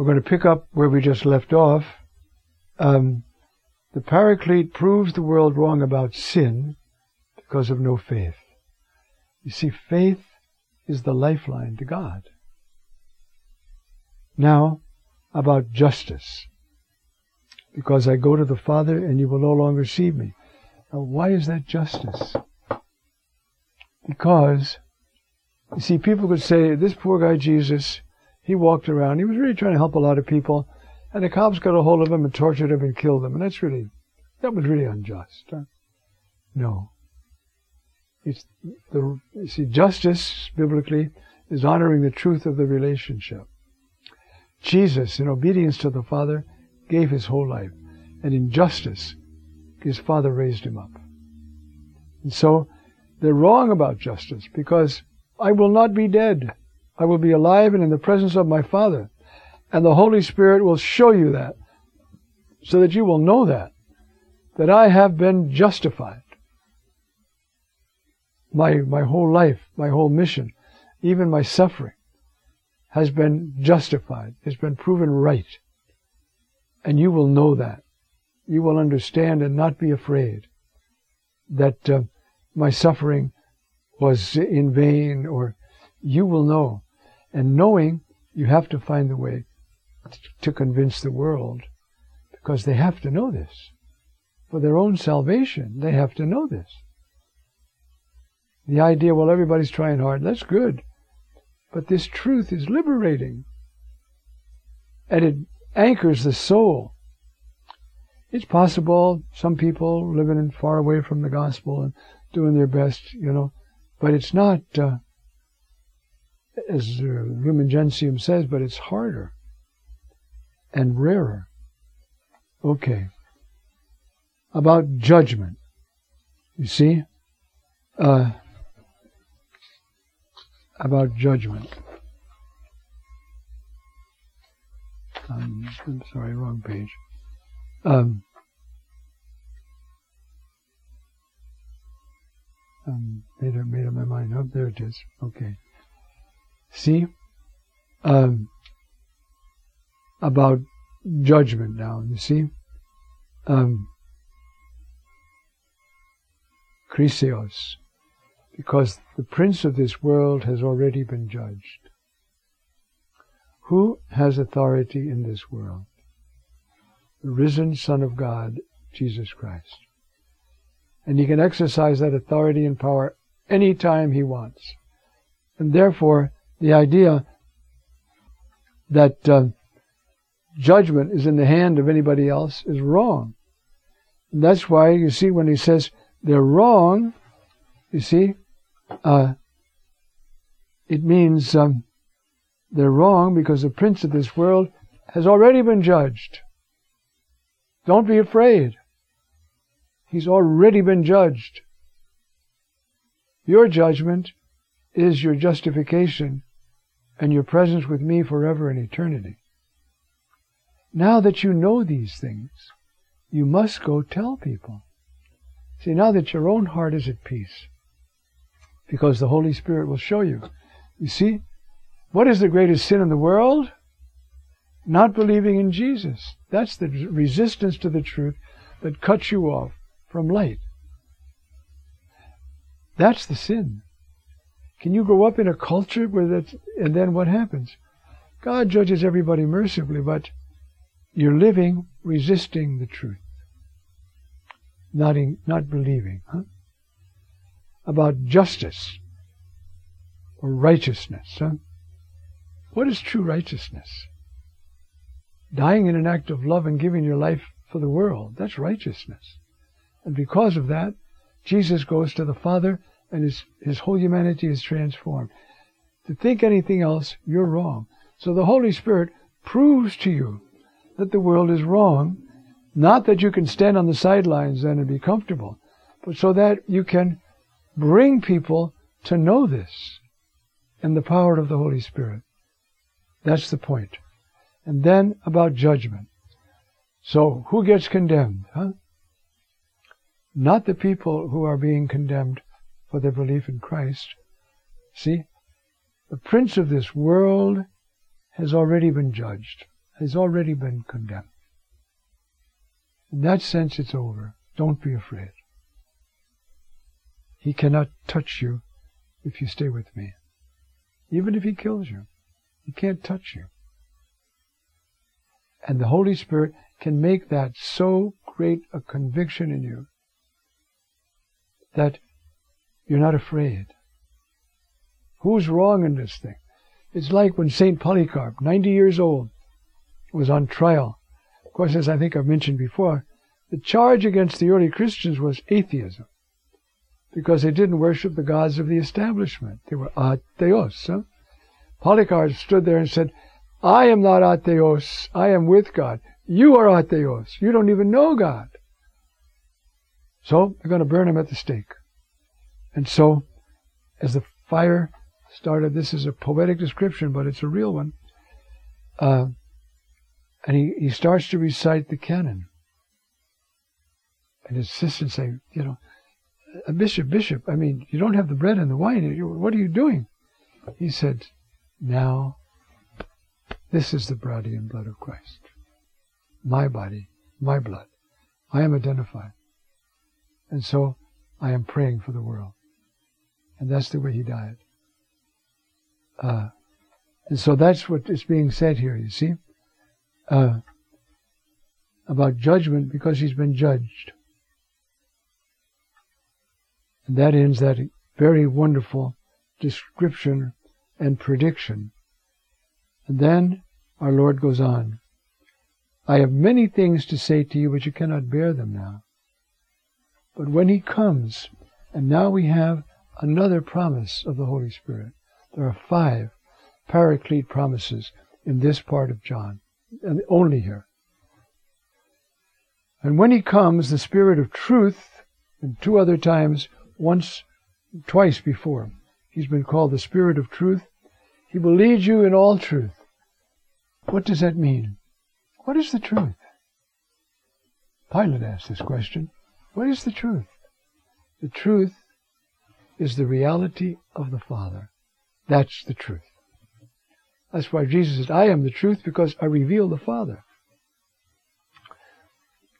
we're going to pick up where we just left off. Um, the Paraclete proves the world wrong about sin because of no faith. You see, faith is the lifeline to God. Now, about justice. Because I go to the Father and you will no longer see me. Now, why is that justice? Because, you see, people could say, this poor guy Jesus, he walked around, he was really trying to help a lot of people, and the cops got a hold of him and tortured him and killed him. And that's really, that was really unjust. Huh? No. It's the, you see, justice, biblically, is honoring the truth of the relationship. Jesus, in obedience to the Father, gave his whole life. And in justice, his Father raised him up. And so, they're wrong about justice because I will not be dead. I will be alive and in the presence of my Father. And the Holy Spirit will show you that so that you will know that, that I have been justified. My, my whole life, my whole mission, even my suffering has been justified, has been proven right. And you will know that. You will understand and not be afraid that uh, my suffering was in vain or you will know. And knowing, you have to find the way to convince the world because they have to know this. For their own salvation, they have to know this. The idea, well, everybody's trying hard, that's good. But this truth is liberating. And it anchors the soul. It's possible some people living far away from the gospel and doing their best, you know, but it's not, uh, as uh, Lumen Gentium says, but it's harder and rarer. Okay. About judgment. You see? Uh, about judgment. Um, I'm sorry, wrong page. Um, um, made up, made up my mind. Oh, there it is. Okay. See, um, about judgment now. You see, um, because the prince of this world has already been judged. Who has authority in this world? The risen Son of God, Jesus Christ. And he can exercise that authority and power any time he wants. And therefore, the idea that uh, judgment is in the hand of anybody else is wrong. And that's why you see when he says they're wrong, you see, uh, it means um, they're wrong because the prince of this world has already been judged. Don't be afraid. He's already been judged. Your judgment is your justification and your presence with me forever in eternity. Now that you know these things, you must go tell people. See, now that your own heart is at peace, because the Holy Spirit will show you. You see, what is the greatest sin in the world? Not believing in Jesus. That's the resistance to the truth that cuts you off from light. That's the sin. Can you grow up in a culture where that, and then what happens? God judges everybody mercifully, but you're living resisting the truth, not, in, not believing. Huh? About justice or righteousness. Huh? What is true righteousness? Dying in an act of love and giving your life for the world. That's righteousness. And because of that, Jesus goes to the Father and his, his whole humanity is transformed. To think anything else, you're wrong. So the Holy Spirit proves to you that the world is wrong. Not that you can stand on the sidelines then and be comfortable, but so that you can bring people to know this and the power of the Holy Spirit. That's the point. And then about judgment. So who gets condemned? Huh? Not the people who are being condemned for their belief in Christ. See? The prince of this world has already been judged. has already been condemned. In that sense, it's over. Don't be afraid. He cannot touch you if you stay with me. Even if he kills you, he can't touch you. And the Holy Spirit can make that so great a conviction in you that you're not afraid. Who's wrong in this thing? It's like when St. Polycarp, 90 years old, was on trial. Of course, as I think I've mentioned before, the charge against the early Christians was atheism because they didn't worship the gods of the establishment. They were atheos. Huh? Polycarp stood there and said, I am not atheos. I am with God. You are atheos. You don't even know God. So they're going to burn him at the stake. And so, as the fire started, this is a poetic description, but it's a real one. Uh, and he, he starts to recite the canon. And his assistants say, you know, a bishop, bishop, I mean, you don't have the bread and the wine. What are you doing? He said, now, this is the body and blood of Christ. My body, my blood. I am identified. And so I am praying for the world. And that's the way he died. Uh, and so that's what is being said here, you see, uh, about judgment because he's been judged. And that ends that very wonderful description and prediction. And then our Lord goes on. I have many things to say to you, but you cannot bear them now. But when He comes, and now we have another promise of the Holy Spirit. There are five paraclete promises in this part of John, and only here. And when He comes, the Spirit of truth, and two other times once, twice before. He's been called the Spirit of truth. He will lead you in all truth. What does that mean? What is the truth? Pilate asked this question. What is the truth? The truth is the reality of the Father. That's the truth. That's why Jesus said, I am the truth because I reveal the Father.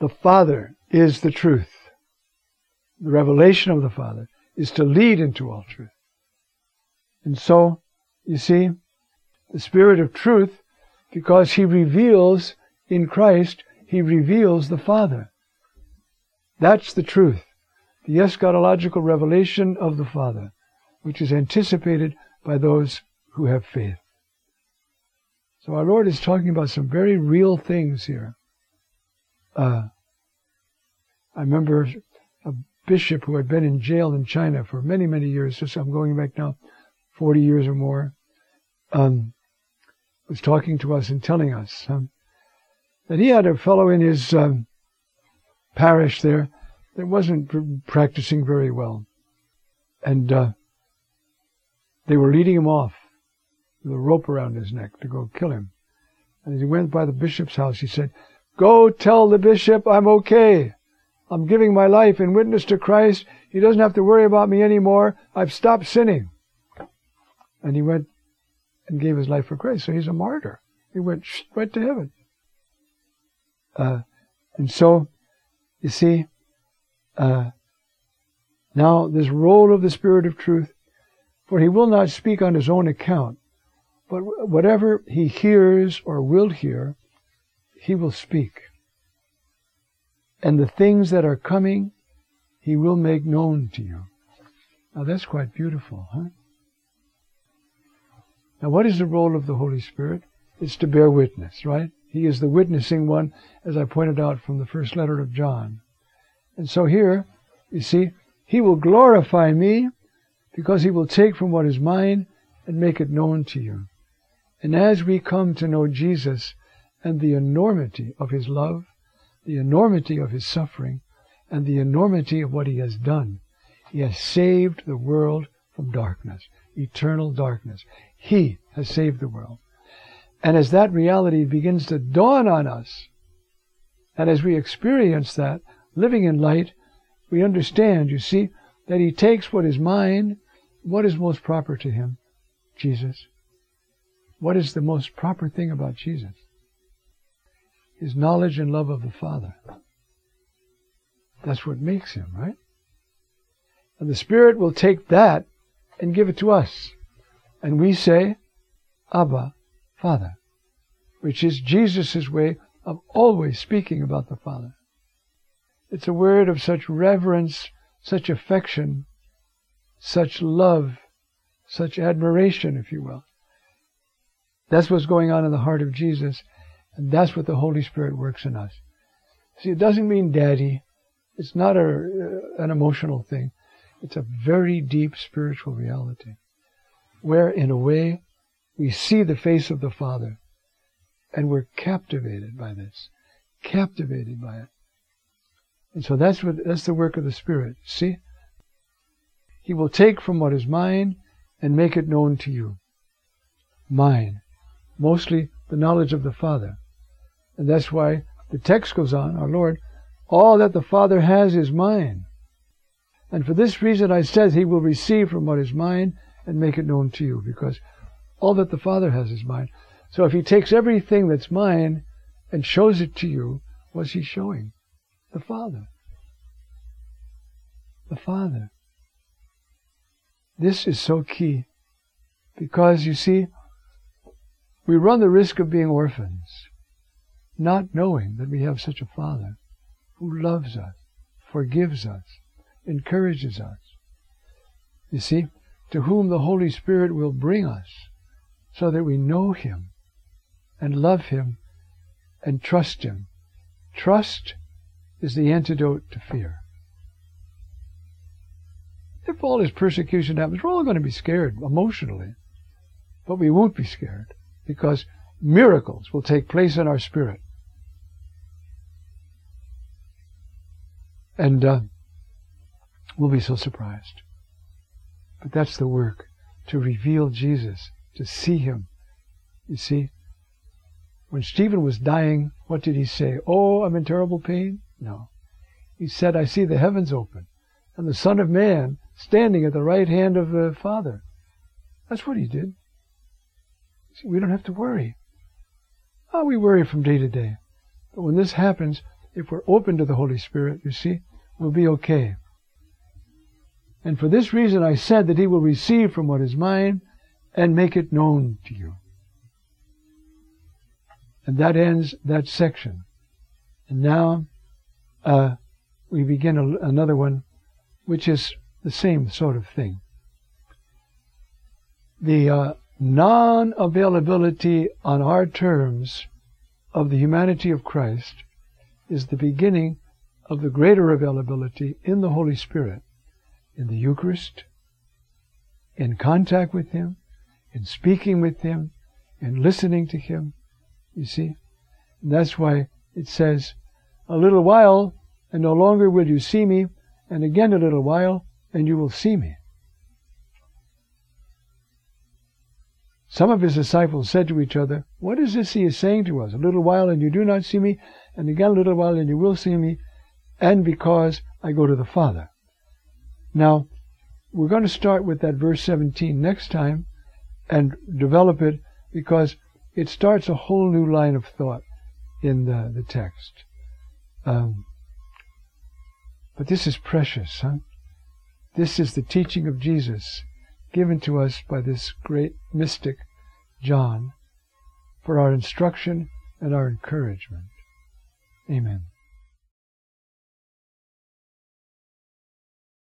The Father is the truth the revelation of the Father is to lead into all truth. And so, you see, the Spirit of truth, because He reveals in Christ, He reveals the Father. That's the truth. The eschatological revelation of the Father, which is anticipated by those who have faith. So our Lord is talking about some very real things here. Uh, I remember a bishop who had been in jail in China for many, many years, just I'm going back now 40 years or more, um, was talking to us and telling us um, that he had a fellow in his um, parish there that wasn't pr- practicing very well. And uh, they were leading him off with a rope around his neck to go kill him. And as he went by the bishop's house, he said, Go tell the bishop I'm okay. I'm giving my life in witness to Christ. He doesn't have to worry about me anymore. I've stopped sinning. And he went and gave his life for Christ. So he's a martyr. He went right to heaven. Uh, and so, you see, uh, now this role of the Spirit of truth, for he will not speak on his own account, but whatever he hears or will hear, he will speak and the things that are coming, he will make known to you. Now that's quite beautiful, huh? Now what is the role of the Holy Spirit? It's to bear witness, right? He is the witnessing one, as I pointed out from the first letter of John. And so here, you see, he will glorify me because he will take from what is mine and make it known to you. And as we come to know Jesus and the enormity of his love, the enormity of his suffering and the enormity of what he has done. He has saved the world from darkness, eternal darkness. He has saved the world. And as that reality begins to dawn on us, and as we experience that, living in light, we understand, you see, that he takes what is mine, what is most proper to him? Jesus. What is the most proper thing about Jesus? his knowledge and love of the Father. That's what makes him, right? And the Spirit will take that and give it to us. And we say, Abba, Father, which is Jesus' way of always speaking about the Father. It's a word of such reverence, such affection, such love, such admiration, if you will. That's what's going on in the heart of Jesus, and that's what the Holy Spirit works in us. See, it doesn't mean daddy. It's not a, uh, an emotional thing. It's a very deep spiritual reality where, in a way, we see the face of the Father and we're captivated by this, captivated by it. And so that's what that's the work of the Spirit. See, He will take from what is mine and make it known to you. Mine, mostly the knowledge of the Father, and that's why the text goes on. Our Lord, all that the Father has is mine. And for this reason I said he will receive from what is mine and make it known to you, because all that the Father has is mine. So if he takes everything that's mine and shows it to you, what's he showing? The Father. The Father. This is so key because you see, we run the risk of being orphans, not knowing that we have such a Father who loves us, forgives us, encourages us. You see, to whom the Holy Spirit will bring us so that we know Him and love Him and trust Him. Trust is the antidote to fear. If all this persecution happens, we're all going to be scared emotionally. But we won't be scared because miracles will take place in our spirit. And uh, we'll be so surprised. But that's the work to reveal Jesus, to see him. You see, when Stephen was dying, what did he say? Oh, I'm in terrible pain? No. He said, I see the heavens open and the Son of Man standing at the right hand of the Father. That's what he did. See, we don't have to worry. Oh, we worry from day to day. But when this happens, if we're open to the Holy Spirit, you see, we'll be okay. And for this reason I said that he will receive from what is mine and make it known to you. And that ends that section. And now uh, we begin a, another one, which is the same sort of thing. The uh, non availability on our terms of the humanity of Christ is the beginning of the greater availability in the Holy Spirit, in the Eucharist, in contact with Him, in speaking with Him, in listening to Him, you see? And that's why it says, A little while, and no longer will you see me, and again a little while, and you will see me. Some of his disciples said to each other, What is this he is saying to us? A little while and you do not see me, and again a little while and you will see me, and because I go to the Father. Now, we're going to start with that verse 17 next time and develop it because it starts a whole new line of thought in the, the text. Um, but this is precious, huh? This is the teaching of Jesus given to us by this great mystic, John, for our instruction and our encouragement. Amen.